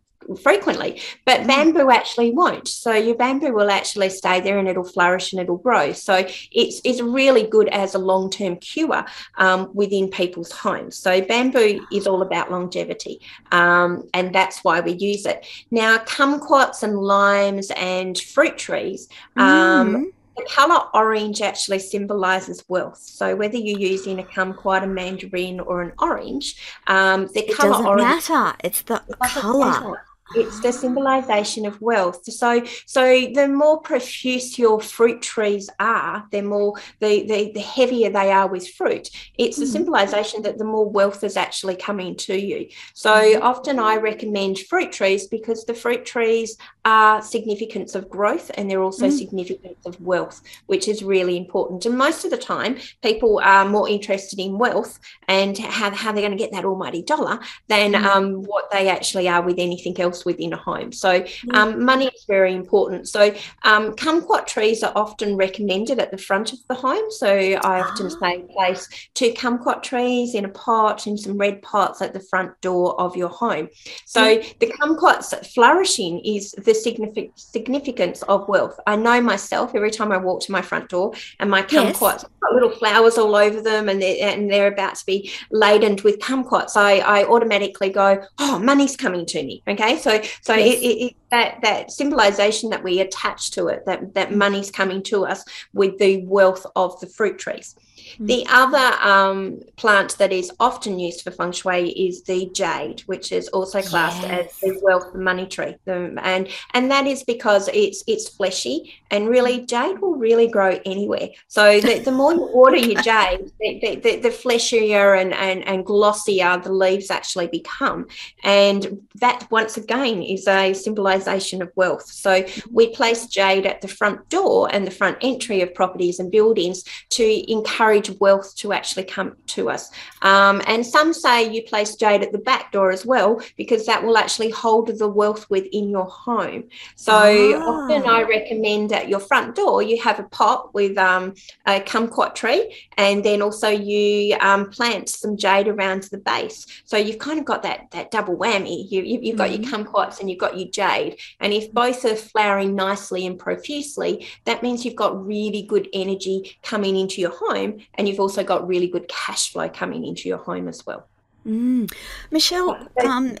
frequently, but mm. bamboo actually won't. So your bamboo will actually stay there and it'll flourish and it'll grow. So it's, it's really good as a long term cure um, within people's homes. So bamboo is all about longevity, um, and that's why we use it. Now, kumquats and limes and fruit trees. Um, mm. The color orange actually symbolizes wealth. So whether you're using a kumquat, a mandarin, or an orange, um, the it color doesn't orange matter. It's the color it's the symbolization of wealth so so the more profuse your fruit trees are the more the the, the heavier they are with fruit it's mm. a symbolization that the more wealth is actually coming to you so mm. often i recommend fruit trees because the fruit trees are significance of growth and they're also mm. significance of wealth which is really important and most of the time people are more interested in wealth and how, how they're going to get that almighty dollar than mm. um, what they actually are with anything else within a home. So um, money is very important. So um, kumquat trees are often recommended at the front of the home. So I often ah. say place two kumquat trees in a pot in some red pots at the front door of your home. So the kumquats flourishing is the significance of wealth. I know myself every time I walk to my front door and my kumquats yes. got little flowers all over them and they're, and they're about to be laden with kumquats. I, I automatically go, oh, money's coming to me. Okay. So so yes. it, it, that that symbolization that we attach to it, that that money's coming to us with the wealth of the fruit trees. Mm. The other um, plant that is often used for feng shui is the jade, which is also classed yes. as the wealth money tree. The, and and that is because it's it's fleshy and really jade will really grow anywhere. So the, the more you [LAUGHS] water your jade, the, the, the fleshier and, and, and glossier the leaves actually become. And that once again is a symbolization of wealth. So we place jade at the front door and the front entry of properties and buildings to encourage encourage wealth to actually come to us. Um, and some say you place jade at the back door as well, because that will actually hold the wealth within your home. So ah. often I recommend at your front door, you have a pot with um, a kumquat tree, and then also you um, plant some jade around the base. So you've kind of got that, that double whammy. You, you, have got mm-hmm. your kumquats and you've got your jade. And if both are flowering nicely and profusely, that means you've got really good energy coming into your home and you've also got really good cash flow coming into your home as well. Mm. Michelle, um,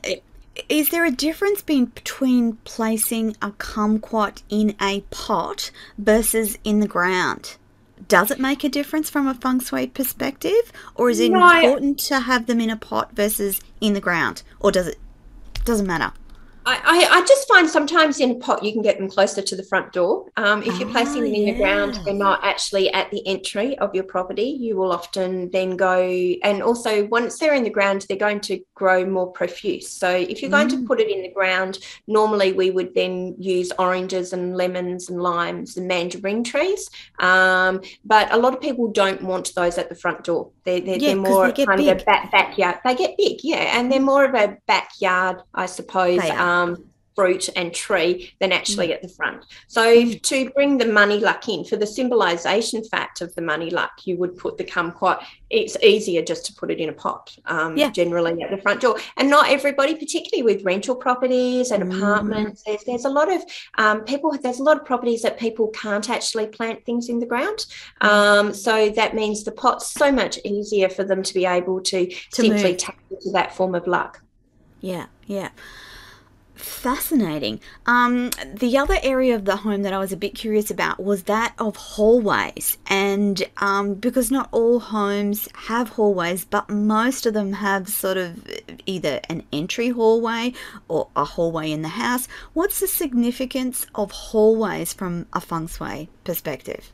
is there a difference between placing a kumquat in a pot versus in the ground? Does it make a difference from a feng shui perspective, or is it no, important to have them in a pot versus in the ground, or does it doesn't matter? I, I, just find sometimes in pot you can get them closer to the front door. Um, if you're placing them in the ground, they're not actually at the entry of your property. You will often then go, and also once they're in the ground, they're going to grow more profuse. So if you're going mm. to put it in the ground, normally we would then use oranges and lemons and limes and mandarin trees. Um, but a lot of people don't want those at the front door. They're, they're, yeah, they're more they kind big. of a back, backyard. They get big, yeah, and they're more of a backyard, I suppose um, fruit and tree than actually mm. at the front. So mm. to bring the money luck in for the symbolization fact of the money luck, you would put the kumquat. It's easier just to put it in a pot, um, yeah. generally at the front door. And not everybody, particularly with rental properties and mm. apartments, there's, there's, a lot of um, people. There's a lot of properties that people can't actually plant things in the ground. Mm. Um, so that means the pot's so much easier for them to be able to, to simply move. tap into that form of luck. Yeah, yeah. Fascinating. Um, the other area of the home that I was a bit curious about was that of hallways. And um, because not all homes have hallways, but most of them have sort of either an entry hallway or a hallway in the house. What's the significance of hallways from a feng shui perspective?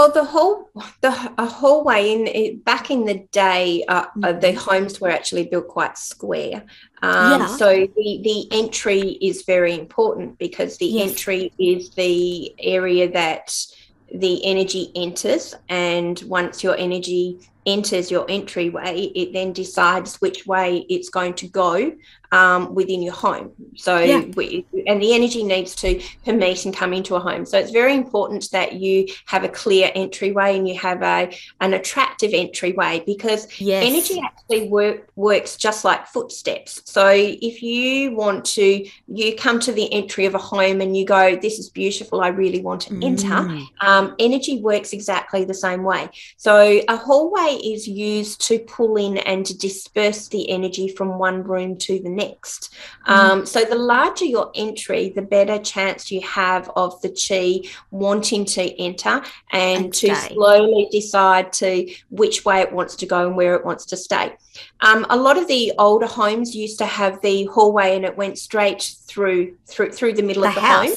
Well, the whole the a hallway in back in the day, uh, uh, the mm-hmm. homes were actually built quite square. Um, yeah. So the the entry is very important because the yes. entry is the area that the energy enters, and once your energy enters your entryway, it then decides which way it's going to go um, within your home. So, yeah. we, and the energy needs to permeate and come into a home. So, it's very important that you have a clear entryway and you have a an attractive entryway because yes. energy actually work, works just like footsteps. So, if you want to, you come to the entry of a home and you go, "This is beautiful. I really want to mm. enter." Um, energy works exactly the same way. So, a hallway is used to pull in and to disperse the energy from one room to the next. Mm. Um, so the larger your entry, the better chance you have of the chi wanting to enter and, and to slowly decide to which way it wants to go and where it wants to stay. Um, a lot of the older homes used to have the hallway and it went straight through through through the middle the of the house. home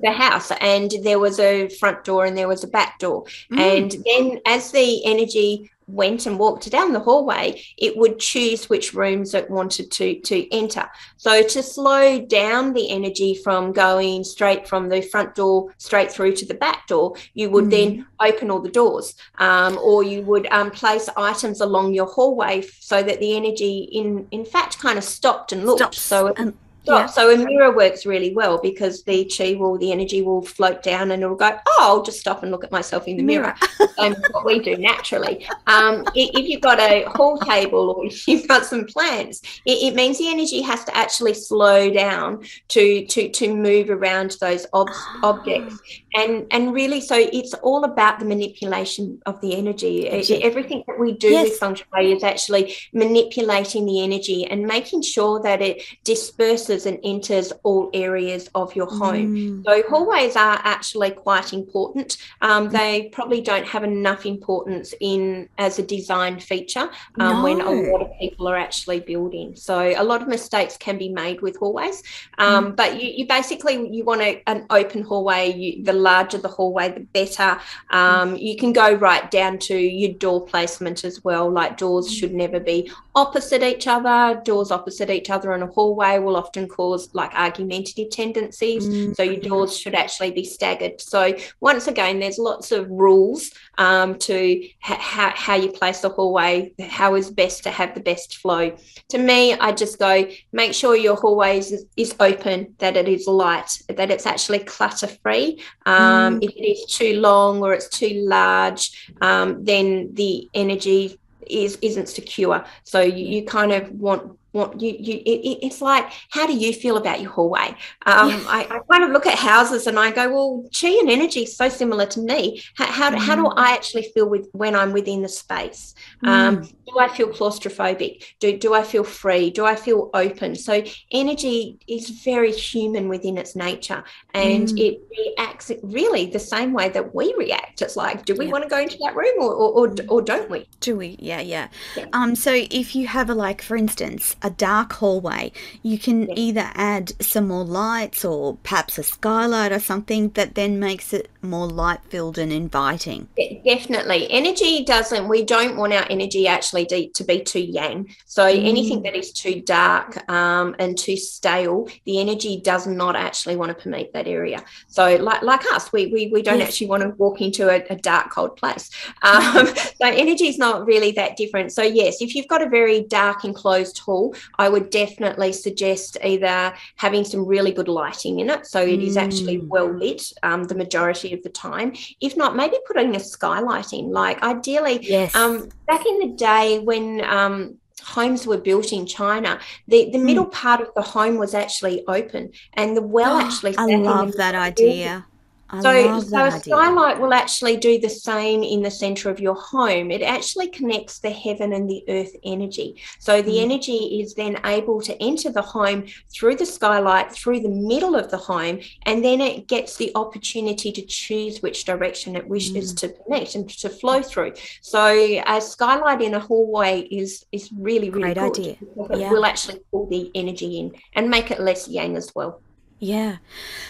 the house and there was a front door and there was a back door mm. and then as the energy went and walked down the hallway, it would choose which rooms it wanted to, to enter. So to slow down the energy from going straight from the front door straight through to the back door, you would mm. then open all the doors um, or you would um, place items along your hallway so that the energy in, in fact kind of stopped and looked. Stops. So it, um, yeah. So a mirror works really well because the chi will, the energy will float down and it'll go, oh, I'll just stop and look at myself in the mirror. mirror. [LAUGHS] what we do naturally. Um, if you've got a hall table or [LAUGHS] you've got some plants, it, it, means the energy has to actually slow down to to to move around those ob- objects. And and really, so it's all about the manipulation of the energy. Everything that we do yes. with feng shui is actually manipulating the energy and making sure that it disperses and enters all areas of your home. Mm. So hallways are actually quite important. Um, they probably don't have enough importance in as a design feature um, no. when a lot of people are actually building. So a lot of mistakes can be made with hallways. Um, mm. But you, you, basically you want a, an open hallway. You, the larger the hallway, the better. Um, you can go right down to your door placement as well. Like doors mm. should never be opposite each other. Doors opposite each other in a hallway will often cause like argumentative tendencies. Mm. So your doors should actually be staggered. So once again, there's lots of rules um, to ha- how, how you place the hallway, how is best to have the best flow. To me, I just go make sure your hallway is, is open, that it is light, that it's actually clutter free. Um, mm. If it is too long or it's too large, um, then the energy is isn't secure. So you, you kind of want what you you it, it's like how do you feel about your hallway um, yeah. I, I, kind of look at houses and i go well chi and energy is so similar to me how, how, mm. how do mm. i actually feel with when i'm within the space um, mm. do i feel claustrophobic do, do i feel free do i feel open so energy is very human within its nature and mm. it reacts really the same way that we react it's like do we yeah. want to go into that room or, or, or, or, don't we do we yeah, yeah yeah um so if you have a like for instance a dark hallway, you can either add some more lights or perhaps a skylight or something that then makes it more light filled and inviting. Definitely. Energy doesn't, we don't want our energy actually to be too yang. So mm. anything that is too dark um, and too stale, the energy does not actually want to permeate that area. So like, like us, we, we, we don't yes. actually want to walk into a, a dark, cold place. Um, [LAUGHS] so energy is not really that different. So yes, if you've got a very dark enclosed hall, I would definitely suggest either having some really good lighting in it. So it mm. is actually mm. well lit um, the majority of the time. If not, maybe putting a skylight in. Like ideally, yes. um, back in the day when um, homes were built in China, the, the mm. middle part of the home was actually open and the well [GASPS] actually. I love that idea. I so, so a skylight will actually do the same in the center of your home. It actually connects the heaven and the earth energy. So the mm. energy is then able to enter the home through the skylight, through the middle of the home, and then it gets the opportunity to choose which direction it wishes mm. to connect and to flow through. So a skylight in a hallway is is really really great idea. It yeah. will actually pull the energy in and make it less yang as well. Yeah.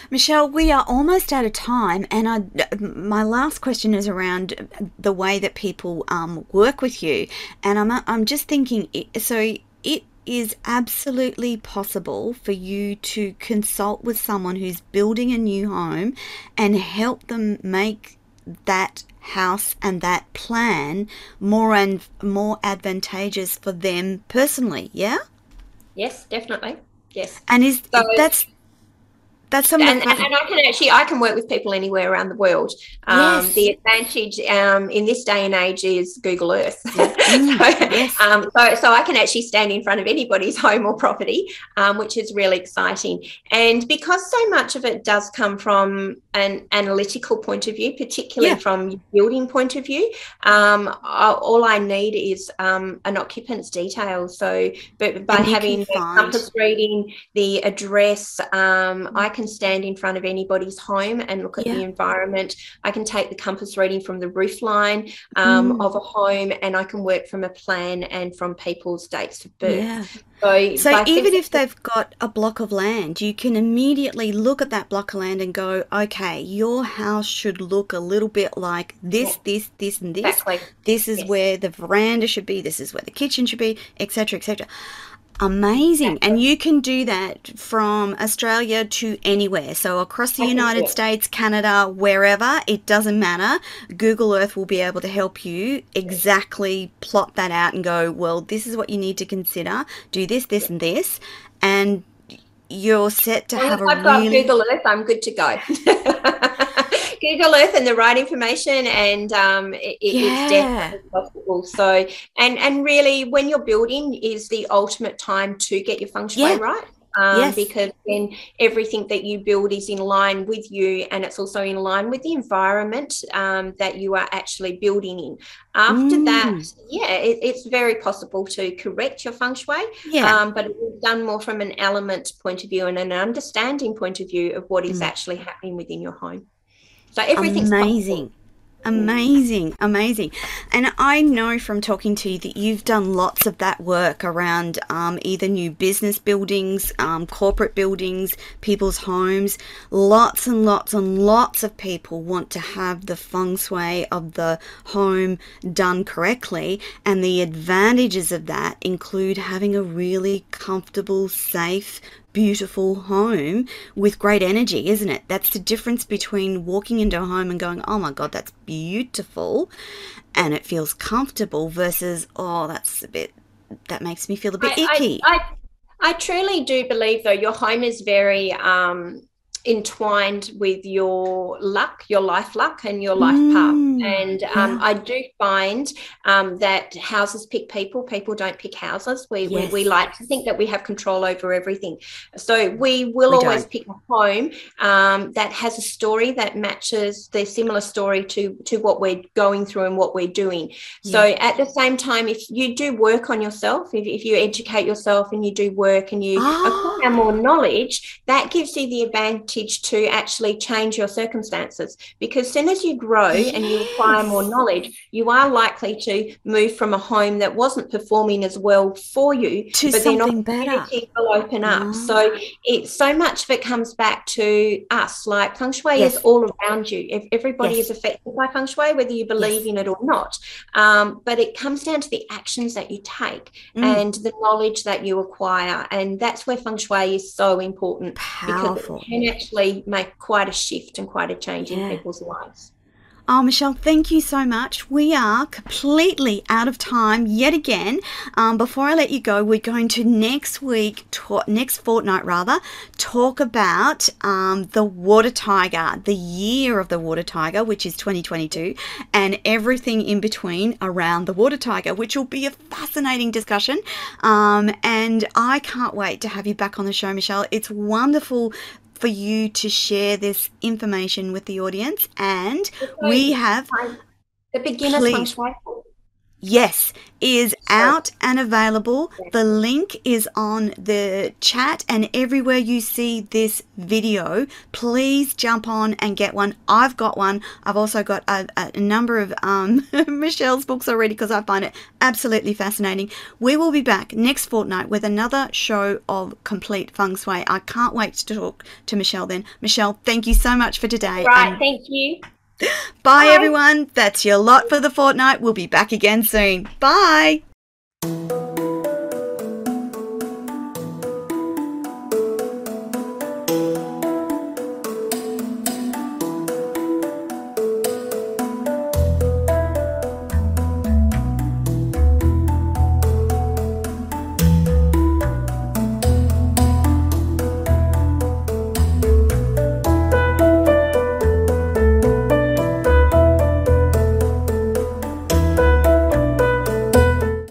Michelle, we are almost out of time. And I, my last question is around the way that people um, work with you. And I'm, I'm just thinking so it is absolutely possible for you to consult with someone who's building a new home and help them make that house and that plan more and more advantageous for them personally yeah yes definitely yes and is so, that's that's something and, and, I can actually I can work with people anywhere around the world. Um, yes. The advantage um, in this day and age is Google Earth. [LAUGHS] Mm, [LAUGHS] so, yes. um, so, so I can actually stand in front of anybody's [LAUGHS] home or property, um, which is really exciting. And because so much of it does come from an analytical point of view, particularly yeah. from building point of view, um, all I need is um, an occupant's details. So, but by having the compass reading, the address, I can can stand in front of anybody's home and look at yeah. the environment. I can take the compass reading from the roof line um, mm. of a home and I can work from a plan and from people's dates of birth. Yeah. So, so even if they've got a block of land, you can immediately look at that block of land and go, okay, your house should look a little bit like this, yeah. this, this, and this. Exactly. This is yes. where the veranda should be. This is where the kitchen should be, etc., etc. Amazing. And you can do that from Australia to anywhere. So across the oh, United States, Canada, wherever, it doesn't matter. Google Earth will be able to help you exactly plot that out and go, well, this is what you need to consider. Do this, this, and this. And you're set to have a I've got Google Earth, I'm good to go. [LAUGHS] Google Earth and the right information, and um, it, yeah. it's definitely possible. So, and and really, when you're building, is the ultimate time to get your feng shui yeah. right. Um, yes. because then everything that you build is in line with you and it's also in line with the environment um, that you are actually building in. After mm. that, yeah, it, it's very possible to correct your feng shui, yeah. Um, but it's done more from an element point of view and an understanding point of view of what is mm. actually happening within your home. So everything's amazing. Possible. Amazing, amazing. And I know from talking to you that you've done lots of that work around um, either new business buildings, um, corporate buildings, people's homes. Lots and lots and lots of people want to have the feng shui of the home done correctly. And the advantages of that include having a really comfortable, safe, beautiful home with great energy, isn't it? That's the difference between walking into a home and going, oh my God, that's beautiful and it feels comfortable versus, oh, that's a bit, that makes me feel a bit I, icky. I, I, I, truly do believe, though, your home is very, um, entwined with your luck, your life luck, and your life mm, path. And um, yeah. I do find um, that houses pick people, people don't pick houses. We, yes. we, we, like to think that we have control over everything. So we will we always don't. pick a home um, that has a story that matches the similar story to, to what we're going through and what we're doing. Yeah. So at the same time, if you do work on yourself, if, if you educate yourself and you do work and you acquire more knowledge, that gives you the advantage advantage to actually change your circumstances because soon as you grow yes. and you acquire more knowledge, you are likely to move from a home that wasn't performing as well for you to but something then better. will open up. Oh. So it so much of it comes back to us. Like feng shui yes. is all around you. If everybody yes. is affected by feng shui, whether you believe in it or not. Um, but it comes down to the actions that you take mm. and the knowledge that you acquire, and that's where feng shui is so important Powerful. because it can actually make quite a shift and quite a change yeah. in people's lives. Oh, Michelle, thank you so much. We are completely out of time yet again. Um, before I let you go, we're going to next week, talk, next fortnight rather, talk about um, the water tiger, the year of the water tiger, which is 2022, and everything in between around the water tiger, which will be a fascinating discussion. Um, and I can't wait to have you back on the show, Michelle. It's wonderful for you to share this information with the audience. And we have the beginner's please, Yes, is out and available. The link is on the chat and everywhere you see this video. Please jump on and get one. I've got one. I've also got a, a number of um, [LAUGHS] Michelle's books already because I find it absolutely fascinating. We will be back next fortnight with another show of complete feng shui. I can't wait to talk to Michelle then. Michelle, thank you so much for today. Right, thank you. [LAUGHS] Bye, Bye, everyone. That's your lot for the fortnight. We'll be back again soon. Bye.